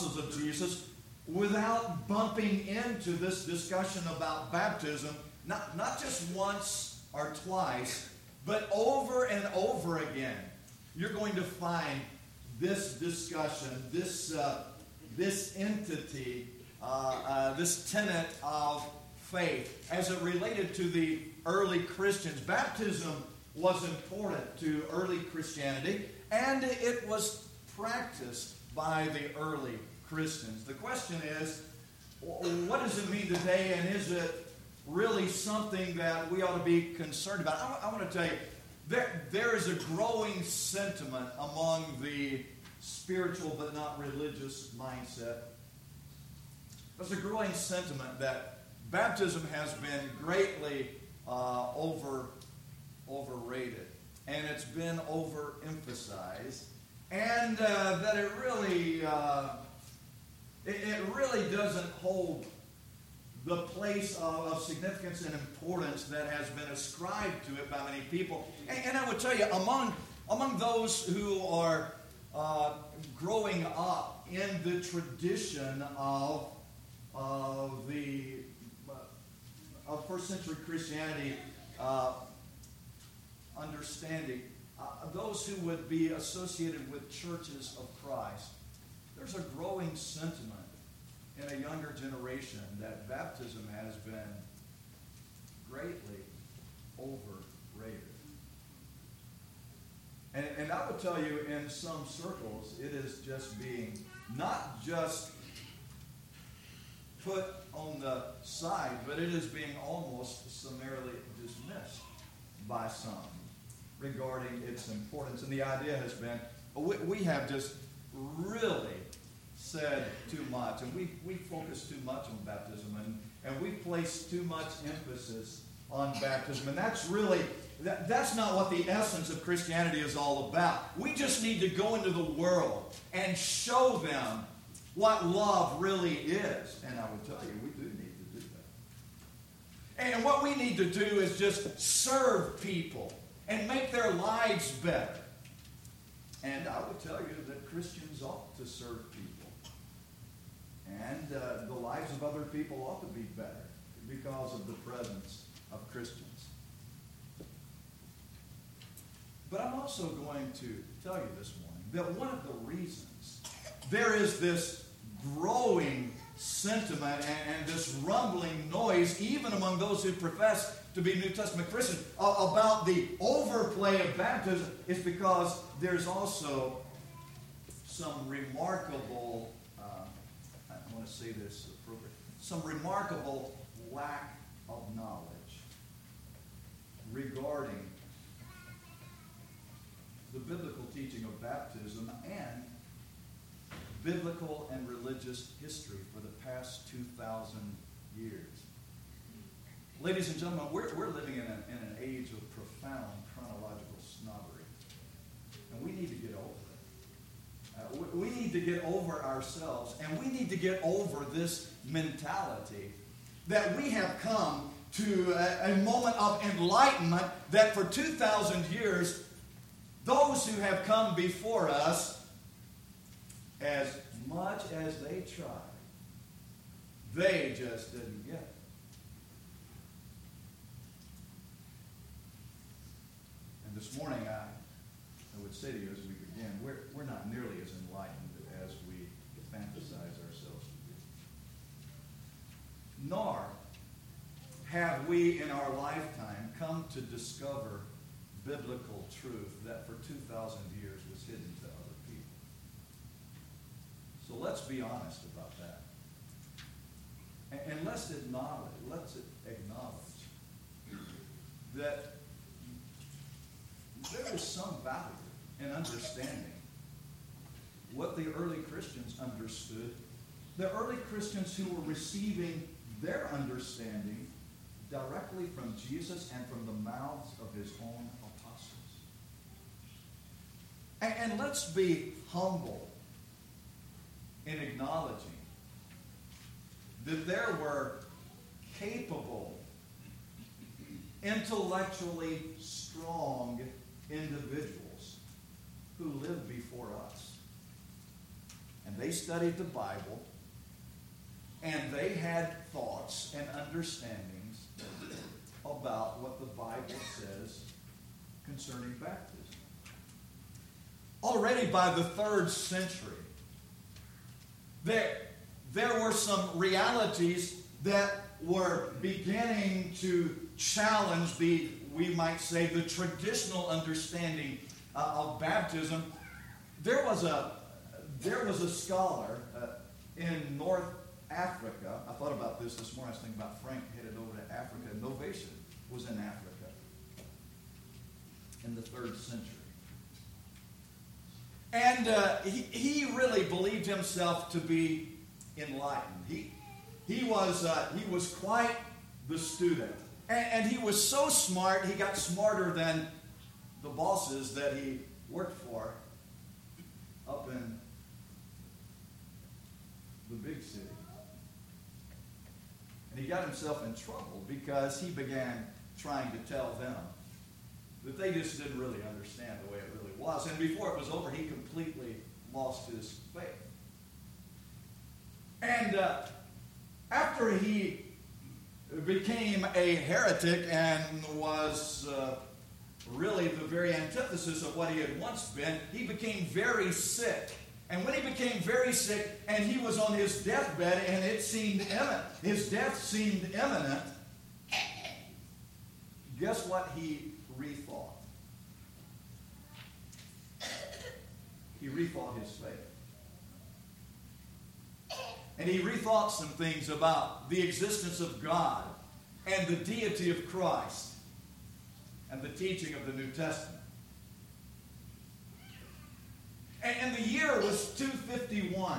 apostles of Jesus without bumping into this discussion about baptism, not, not just once or twice, but over and over again. You're going to find this discussion, this, uh, this entity, uh, uh, this tenet of faith as it related to the early Christians. Baptism was important to early Christianity, and it was practiced by the early Christians. The question is, what does it mean today, and is it really something that we ought to be concerned about? I, I want to tell you, there, there is a growing sentiment among the spiritual but not religious mindset. There's a growing sentiment that baptism has been greatly uh, over, overrated and it's been overemphasized, and uh, that it really uh, it, it, really doesn't hold the place of, of, significance and importance that has been ascribed to it by many people. And, and I would tell you, among among those who are uh, growing up in the tradition of of the of first century Christianity uh, understanding, uh, those who would be associated with churches of Christ, there's a growing sentiment in a younger generation that baptism has been greatly overrated. And, and I would tell you, in some circles, it is just being not just put on the side, but it is being almost summarily dismissed by some regarding its importance. And the idea has been we, we have just really said too much, and we, we focus too much on baptism, and, and we place too much emphasis on baptism. And that's really, that, that's not what the essence of Christianity is all about. We just need to go into the world and show them what love really is. And I would tell you, we do need to do that. And what we need to do is just serve people and make their lives better. And I would tell you Christians ought to serve people. And uh, the lives of other people ought to be better because of the presence of Christians. But I'm also going to tell you this morning that one of the reasons there is this growing sentiment and, and, this rumbling noise, even among those who profess to be New Testament Christians, about the overplay of baptism, is because there's also some remarkable, uh, I want to say this appropriately, some remarkable lack of knowledge regarding the biblical teaching of baptism and biblical and religious history for the past 2,000 years. Ladies and gentlemen, we're, we're living in, a, in an age of profound chronological snobbery. And we need to get over. Uh, we, we need to get over ourselves, and we need to get over this mentality that we have come to a, a moment of enlightenment that for 2,000 years, those who have come before us as much as they tried, they just didn't get it. And this morning, I, To you as we begin, we're, we're not nearly as enlightened as we fantasize ourselves to be. Nor have we in our lifetime come to discover biblical truth that for 2,000 years was hidden to other people. So let's be honest about that. And, and let's acknowledge, let's acknowledge that there is some value in understanding what the early Christians understood. The early Christians who were receiving their understanding directly from Jesus and from the mouths of his own apostles. And, and let's be humble in acknowledging that there were capable, intellectually strong individuals who lived before us. and they studied the Bible, and they had thoughts and understandings about what the Bible says concerning baptism. Already by the third century, there, there were some realities that were beginning to challenge the, we might say, the traditional understanding uh, of baptism. There was a, there was a scholar uh, in North Africa. I thought about this this morning. I was thinking about Frank headed over to Africa. Novatian was in Africa in the third century. And uh, he, he really believed himself to be enlightened. He, he, was, uh, he was quite the student. And, and he was so smart, he got smarter than the bosses that he worked for up in the big city. And he got himself in trouble because he began trying to tell them that they just didn't really understand the way it really was. And before it was over, he completely lost his faith. And uh, after he became a heretic and was uh, really the very antithesis of what he had once been, he became very sick. And when he became very sick and he was on his deathbed and it seemed imminent, his death seemed imminent, guess what he rethought? He rethought his faith. And he rethought some things about the existence of God and the deity of Christ and the teaching of the New Testament. And, the year was 251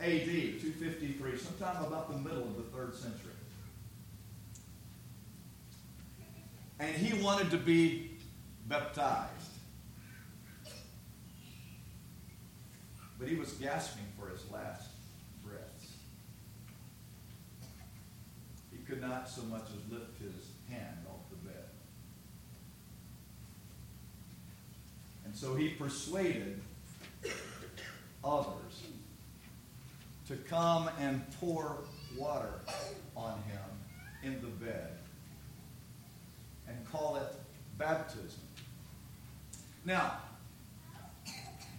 AD, 253, sometime about the middle of the third century. And he wanted to be baptized. But he was gasping for his last breaths. He could not so much as lift his hand off the bed. And so he persuaded others to come and pour water on him in the bed and call it baptism. Now,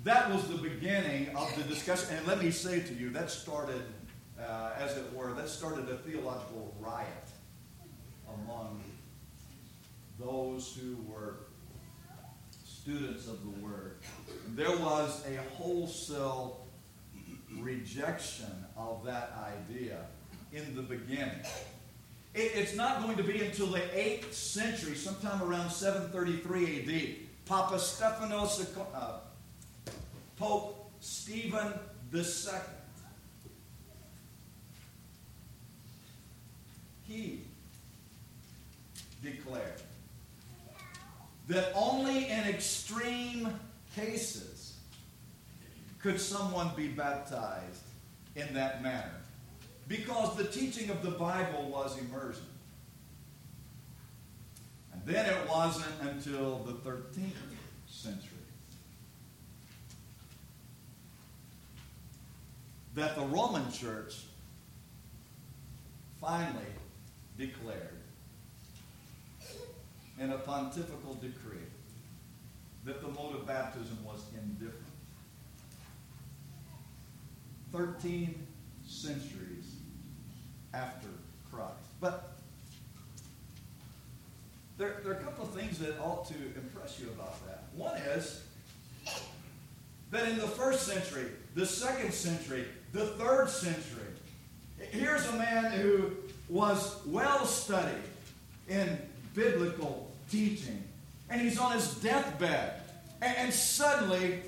that was the beginning of the discussion. And let me say to you, that started, uh, as it were, that started a theological riot among those who were students of the Word. There was a wholesale rejection of that idea in the beginning. It, it's not going to be until the 8th century, sometime around 733 AD, Papa Stephanos, uh, Pope Stephen II, he declared that only in extreme cases could someone be baptized in that manner because the teaching of the Bible was immersion. And then it wasn't until the 13th century that the Roman church finally declared in a pontifical decree that the mode of baptism was indifferent. Thirteen centuries after Christ. But there, there are a couple of things that ought to impress you about that. One is that in the first century, the second century, the third century, here's a man who was well studied in biblical teaching, and he's on his deathbed, and, and suddenly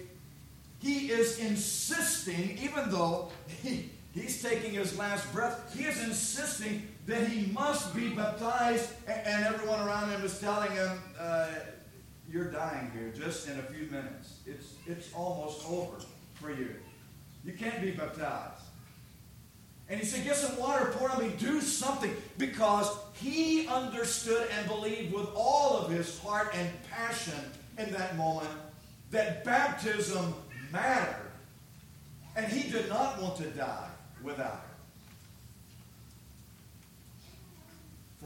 he is insisting, even though he, he's taking his last breath, he is insisting that he must be baptized, and, and everyone around him is telling him, uh, You're dying here just in a few minutes. It's, it's almost over for you. You can't be baptized. And he said, Get some water, pour on me, do something. Because he understood and believed with all of his heart and passion in that moment that baptism mattered And he did not want to die without it.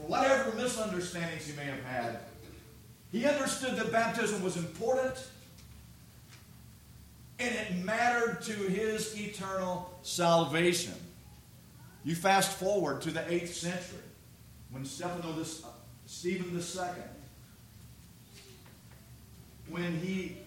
For whatever misunderstandings he may have had, he understood that baptism was important and it mattered to his eternal salvation. You fast forward to the 8th century when Stephen this, uh, Stephen II, when he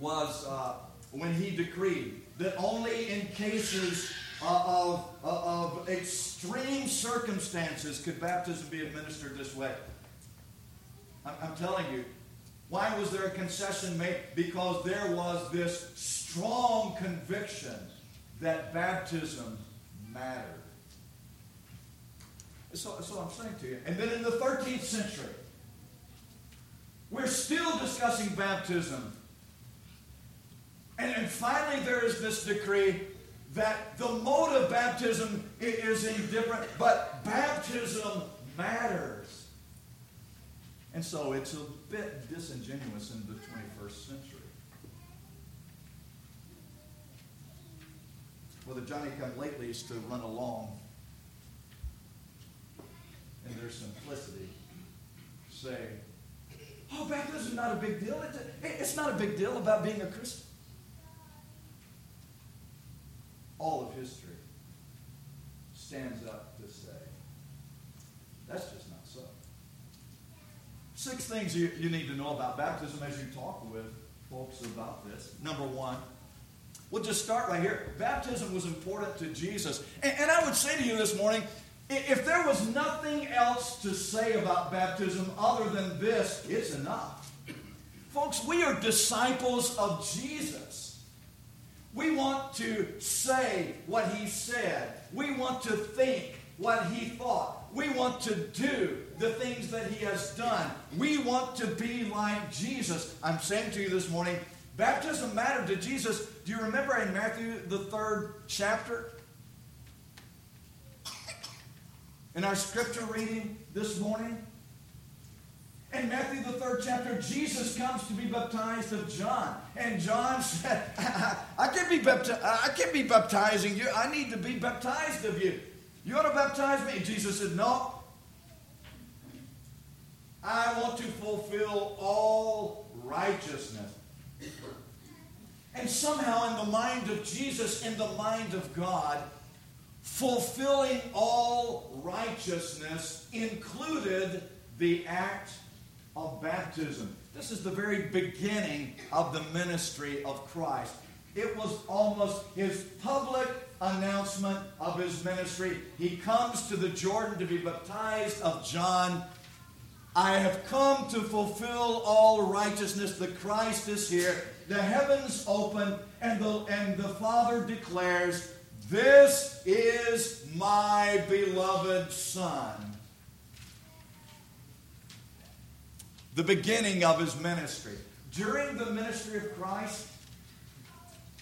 was, uh, when he decreed that only in cases uh, of, uh, of extreme circumstances could baptism be administered this way. I'm, I'm telling you, why was there a concession made? Because there was this strong conviction that baptism mattered. So, that's what I'm saying to you. And then in the 13th century, we're still discussing baptism. And, and finally, there is this decree that the mode of baptism is indifferent, but baptism matters. And so it's a bit disingenuous in the 21st century. For the Johnny come latelys to run along in their simplicity say, oh, baptism is not a big deal. It's not a big deal about being a Christian. all of history stands up to say, that's just not so. Six things you, you need to know about baptism as you talk with folks about this. Number one, we'll just start right here. Baptism was important to Jesus. And, and I would say to you this morning, if there was nothing else to say about baptism other than this, it's enough. Folks, we are disciples of Jesus. We want to say what he said. We want to think what he thought. We want to do the things that he has done. We want to be like Jesus. I'm saying to you this morning, baptism mattered to Jesus. Do you remember in Matthew, the third chapter? In our scripture reading this morning? In Matthew, the third chapter, Jesus comes to be baptized of John. And John said, I can't be, bapti- I can't be baptizing you. I need to be baptized of you. You want to baptize me? Jesus said, No. I want to fulfill all righteousness. And somehow, in the mind of Jesus, in the mind of God, fulfilling all righteousness included the act of baptism. This is the very beginning of the ministry of Christ. It was almost his public announcement of his ministry. He comes to the Jordan to be baptized of John. I have come to fulfill all righteousness. The Christ is here. The heavens open, and the, and the Father declares, This is my beloved Son the beginning of his ministry. During the ministry of Christ,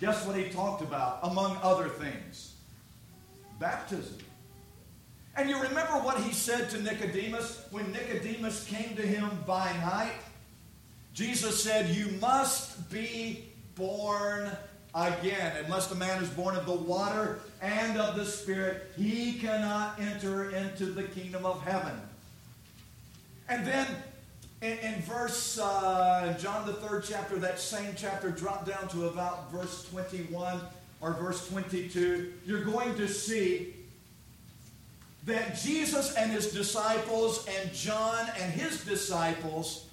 guess what he talked about, among other things? Baptism. And you remember what he said to Nicodemus when Nicodemus came to him by night? Jesus said, You must be born again. Unless a man is born of the water and of the Spirit, he cannot enter into the kingdom of heaven. And then in, in verse, uh, John the third chapter, that same chapter, drop down to about verse 21 or verse 22, you're going to see that Jesus and his disciples and John and his disciples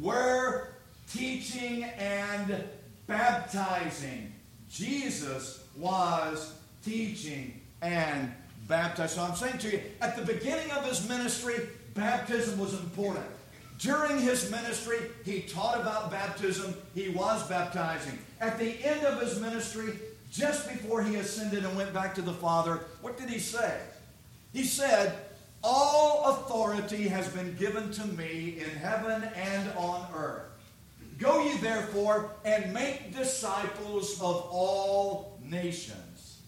were teaching and baptizing. Jesus was teaching and baptizing. So I'm saying to you, at the beginning of his ministry, baptism was important. During his ministry, he taught about baptism. He was baptizing. At the end of his ministry, just before he ascended and went back to the Father, what did he say? He said, All authority has been given to me in heaven and on earth. Go ye therefore and make disciples of all nations,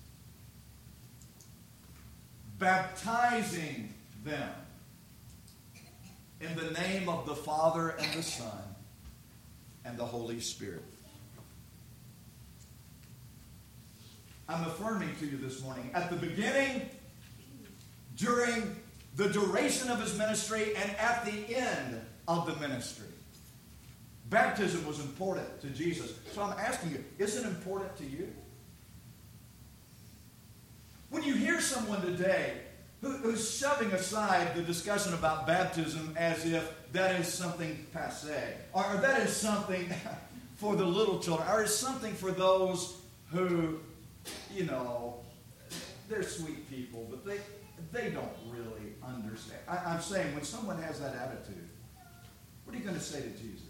baptizing them in the name of the Father and the Son and the Holy Spirit. I'm affirming to you this morning. At the beginning, during the duration of his ministry, and at the end of the ministry. Baptism was important to Jesus. So I'm asking you, is it important to you? When you hear someone today who, who's shoving aside the discussion about baptism as if that is something passe, or, or that is something for the little children, or is something for those who, you know, they're sweet people, but they, they don't really understand. I, I'm saying when someone has that attitude, what are you going to say to Jesus?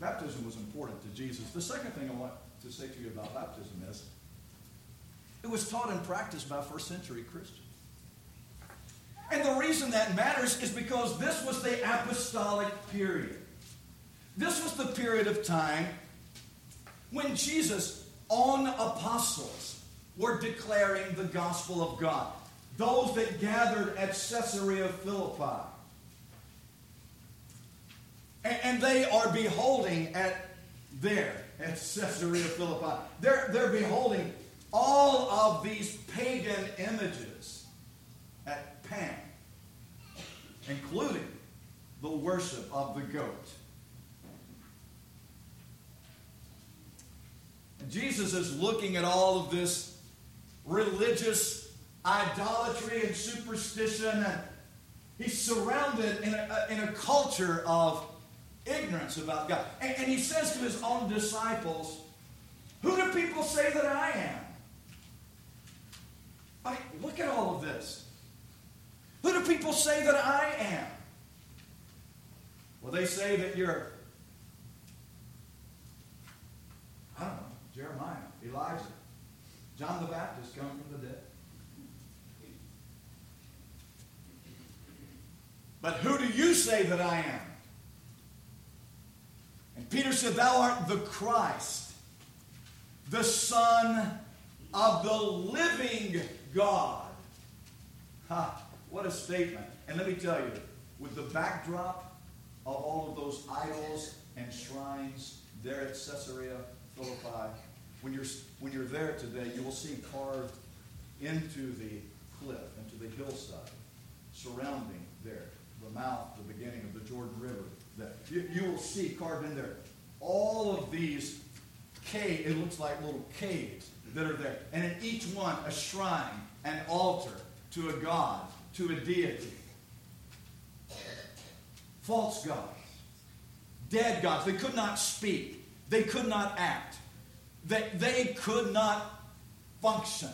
Baptism was important to Jesus. The second thing I want to say to you about baptism is it was taught and practiced by first century Christians. And the reason that matters is because this was the apostolic period. This was the period of time when Jesus' own apostles were declaring the gospel of God. Those that gathered at Caesarea Philippi. And, they are beholding at there, at Caesarea Philippi. They're, they're beholding all of these pagan images at Pan, including the worship of the goat. Jesus is looking at all of this religious idolatry and superstition, and he's surrounded in a, uh, in a culture of ignorance about God. And, and he says to his own disciples, Who do people say that I am? Look at all of this. Who do people say that I am? Well, they say that you're, I don't know, Jeremiah, Elijah, John the Baptist come from the dead. But who do you say that I am? And Peter said, Thou art the Christ, the Son of the living God. Ha, what a statement. And let me tell you, with the backdrop of all of those idols and shrines there at Caesarea Philippi, when you're, when you're there today, you will see carved into the cliff, into the hillside, surrounding there, the mouth, the beginning of the Jordan River. That you, you will see carved in there all of these caves, it looks like little caves that are there. And in each one, a shrine, an altar to a god, to a deity. False gods. Dead gods. They could not speak. They could not act. They, they could not function.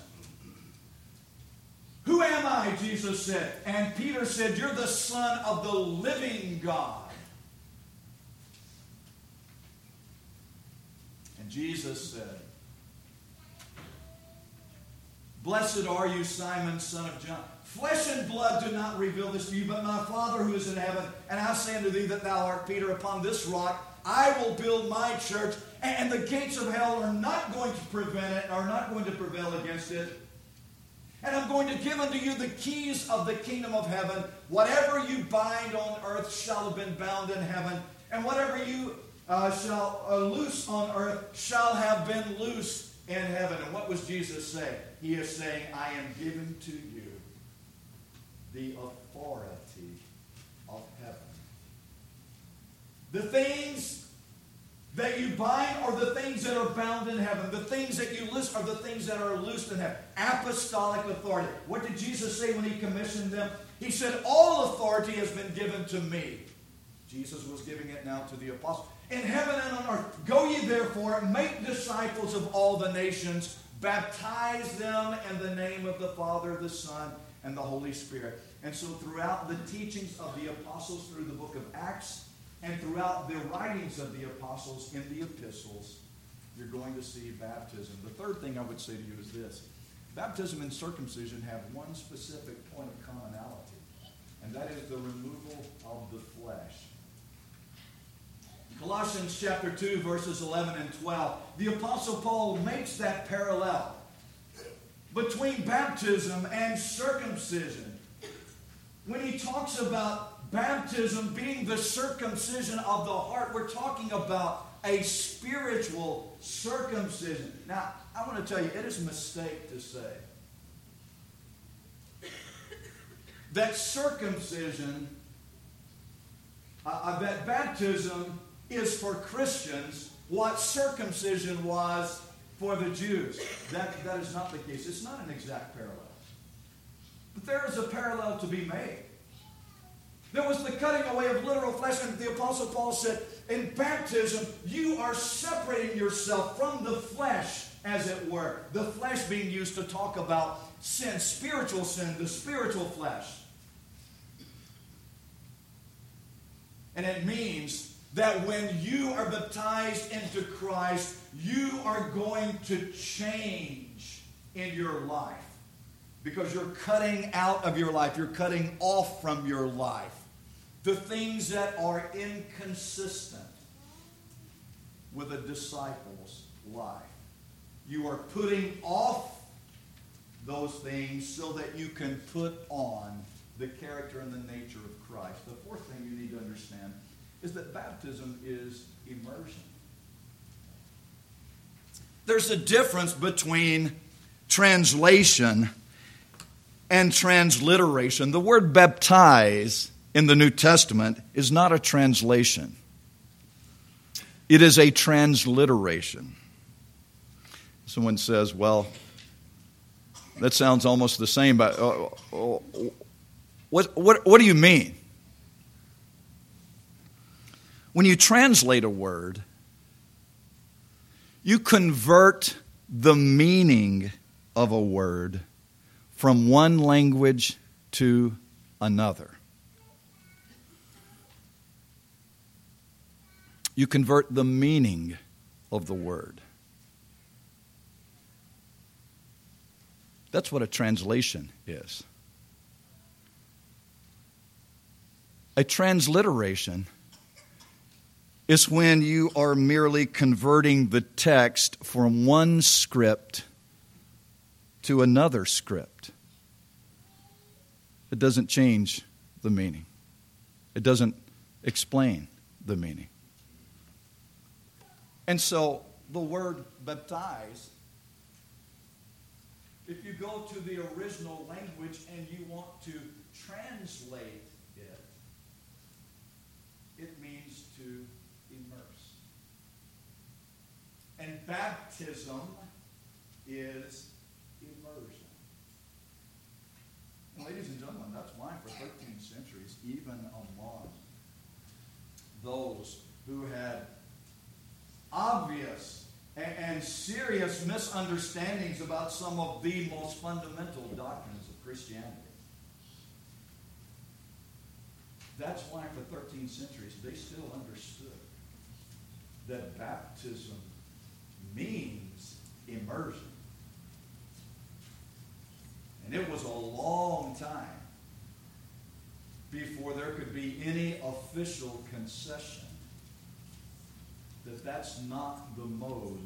Who am I? Jesus said. And Peter said, You're the Son of the living God. And Jesus said, Blessed are you, Simon, son of John. Flesh and blood do not reveal this to you, but my Father who is in heaven. And I say unto thee that thou art Peter, upon this rock I will build my church, and the gates of hell are not going to prevent it, are not going to prevail against it. And I'm going to give unto you the keys of the kingdom of heaven. Whatever you bind on earth shall have been bound in heaven, and whatever you uh, shall uh, loose on earth shall have been loose in heaven. And what was Jesus saying? He is saying, I am given to you the authority of heaven. The things that you bind are the things that are bound in heaven. The things that you loose are the things that are loosed in heaven. Apostolic authority. What did Jesus say when he commissioned them? He said, All authority has been given to me. Jesus was giving it now to the apostles. In heaven and on earth, go ye therefore, make disciples of all the nations, Baptize them in the name of the Father, the Son, and the Holy Spirit. And so, throughout the teachings of the apostles through the book of Acts, and throughout the writings of the apostles in the epistles, you're going to see baptism. The third thing I would say to you is this baptism and circumcision have one specific point of commonality, and that is the removal of the flesh. Colossians chapter 2, verses 11 and 12, the Apostle Paul makes that parallel between baptism and circumcision. When he talks about baptism being the circumcision of the heart, we're talking about a spiritual circumcision. Now, I want to tell you, it is a mistake to say that circumcision, uh, that baptism is for Christians what circumcision was for the Jews. That, that is not the case. It's not an exact parallel. But there is a parallel to be made. There was the cutting away of literal flesh, and the Apostle Paul said, in baptism, you are separating yourself from the flesh, as it were. The flesh being used to talk about sin, spiritual sin, the spiritual flesh. And it means that when you are baptized into Christ, you are going to change in your life. Because you're cutting out of your life, you're cutting off from your life the things that are inconsistent with a disciple's life. You are putting off those things so that you can put on the character and the nature of Christ. The fourth thing you need to understand is that baptism is immersion. There's a difference between translation and transliteration. The word baptize in the New Testament is not a translation, it is a transliteration. Someone says, well, that sounds almost the same, but uh, uh, what, what, what do you mean? When you translate a word, you convert the meaning of a word from one language to another. You convert the meaning of the word. That's what a translation is. A transliteration is when you are merely converting the text from one script to another script. It doesn't change the meaning, it doesn't explain the meaning. And so the word baptize, if you go to the original language and you want to translate it, it means to immerse. And baptism is immersion. ladies and gentlemen, that's why for 13 centuries, even among those who had obvious and serious misunderstandings about some of the most fundamental doctrines of Christianity. That's why for 13 centuries they still understood that baptism means immersion. And it was a long time before there could be any official concession that that's not the mode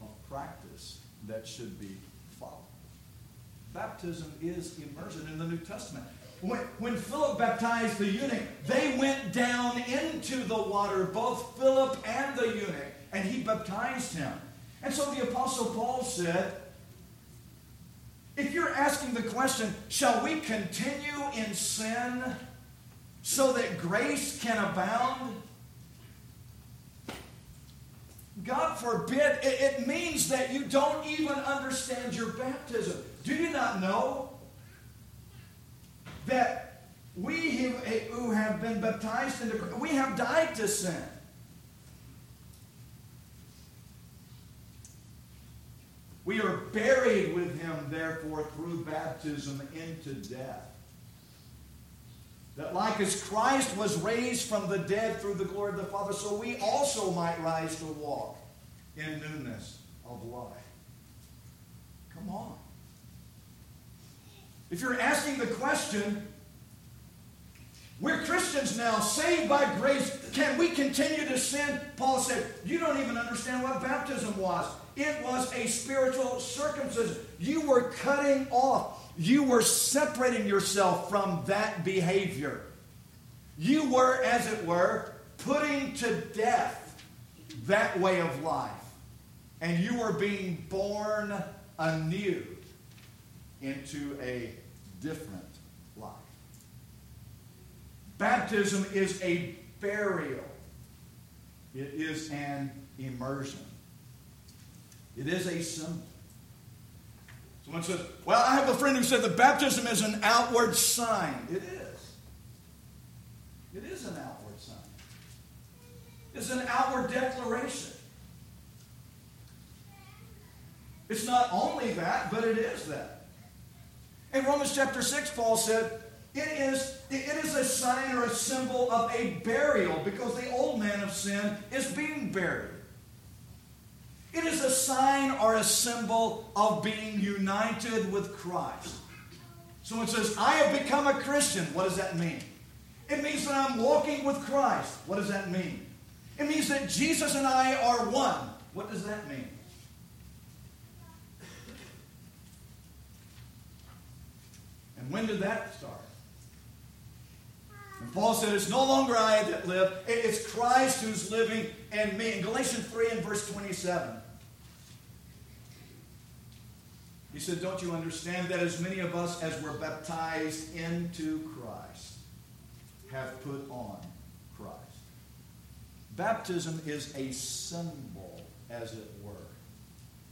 of practice that should be followed. Baptism is immersion in the New Testament. When, when Philip baptized the eunuch, they went down into the water, both Philip and the eunuch, and he baptized him. And so the Apostle Paul said, if you're asking the question, shall we continue in sin so that grace can abound? God forbid, it, it means that you don't even understand your baptism. Do you not know that we who have been baptized into we have died to sin? We are buried with him, therefore, through baptism into death. That like as Christ was raised from the dead through the glory of the Father, so we also might rise to walk in newness of life. Come on. If you're asking the question, we're Christians now, saved by grace. Can we continue to sin? Paul said, You don't even understand what baptism was. It was a spiritual circumcision. You were cutting off you were separating yourself from that behavior. You were, as it were, putting to death that way of life. And you were being born anew into a different life. Baptism is a burial, it is an immersion, it is a symbol. Someone says, Well, I have a friend who said the baptism is an outward sign. It is. It is an outward sign. It's an outward declaration. It's not only that, but it is that. In Romans chapter 6, Paul said, it is, it is a sign or a symbol of a burial because the old man of sin is being buried. It is a sign or a symbol of being united with Christ. Someone says, I have become a Christian. What does that mean? It means that I'm walking with Christ. What does that mean? It means that Jesus and I are one. What does that mean? And when did that start? And Paul said, It's no longer I that live, it's Christ who's living in me. In Galatians 3 and verse 27, he said, Don't you understand that as many of us as were baptized into Christ have put on Christ? Baptism is a symbol, as it were,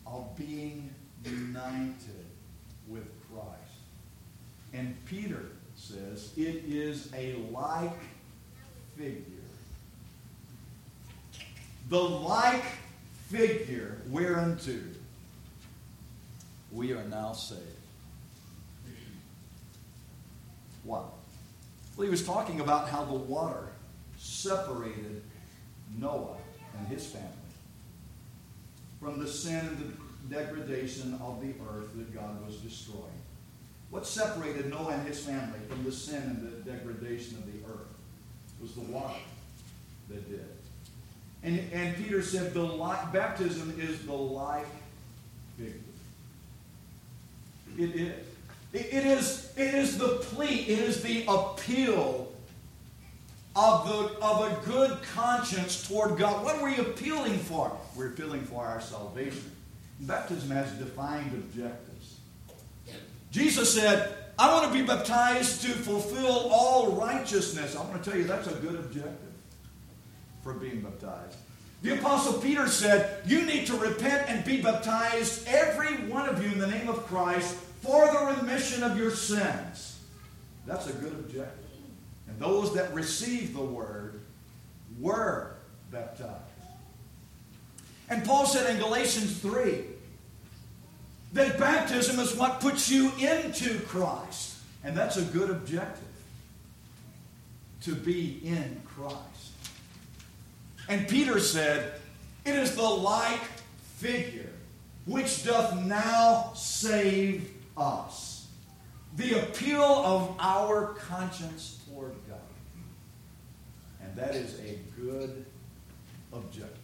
of being united with Christ. And Peter says it is a like figure. The like figure whereunto we are now saved. What? Well, he was talking about how the water separated Noah and his family from the sin and the degradation of the earth that God was destroying. What separated Noah and his family from the sin and the degradation of the earth was the water that did. And, and Peter said the baptism is the like figure. It is. It, is. It is the plea. It is the appeal of the of a good conscience toward God. What are we appealing for? We're appealing for our salvation. Baptism has defined objectives. Jesus said, I want to be baptized to fulfill all righteousness. I want to tell you that's a good objective for being baptized. The Apostle Peter said, You need to repent and be baptized, every one of you, in the name of Christ, for the remission of your sins. That's a good objective. And those that received the word were baptized. And Paul said in Galatians 3 that baptism is what puts you into Christ. And that's a good objective to be in Christ. And Peter said, It is the like figure which doth now save us. The appeal of our conscience toward God. And that is a good objective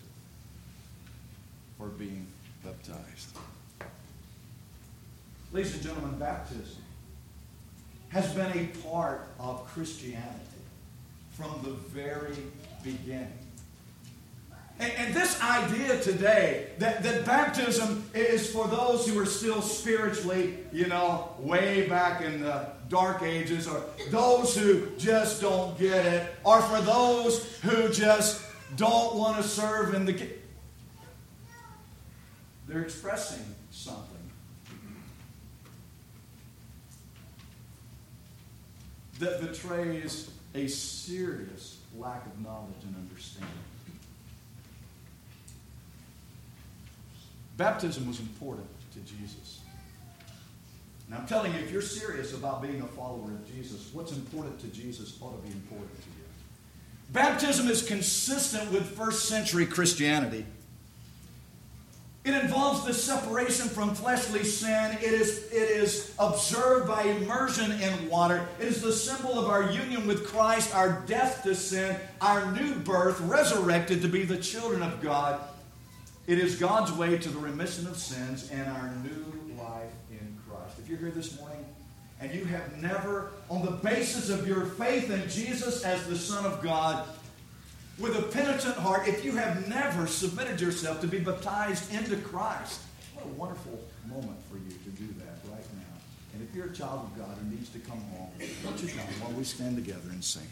for being baptized. Ladies and gentlemen, baptism has been a part of Christianity from the very beginning. And, and, this idea today that, that baptism is for those who are still spiritually, you know, way back in the dark ages, or those who just don't get it, or for those who just don't want to serve in the. They're expressing something. That betrays a serious lack of knowledge and understanding. Baptism was important to Jesus. And I'm telling you, if you're serious about being a follower of Jesus, what's important to Jesus ought to be important to you. Baptism is consistent with first century Christianity. It involves the separation from fleshly sin. It is, it is observed by immersion in water. It is the symbol of our union with Christ, our death to sin, our new birth, resurrected to be the children of God it is God's way to the remission of sins and our new life in Christ. If you're here this morning and you have never, on the basis of your faith in Jesus as the Son of God, with a penitent heart, if you have never submitted yourself to be baptized into Christ, what a wonderful moment for you to do that right now. And if you're a child of God who needs to come home, don't you come while we stand together and sing.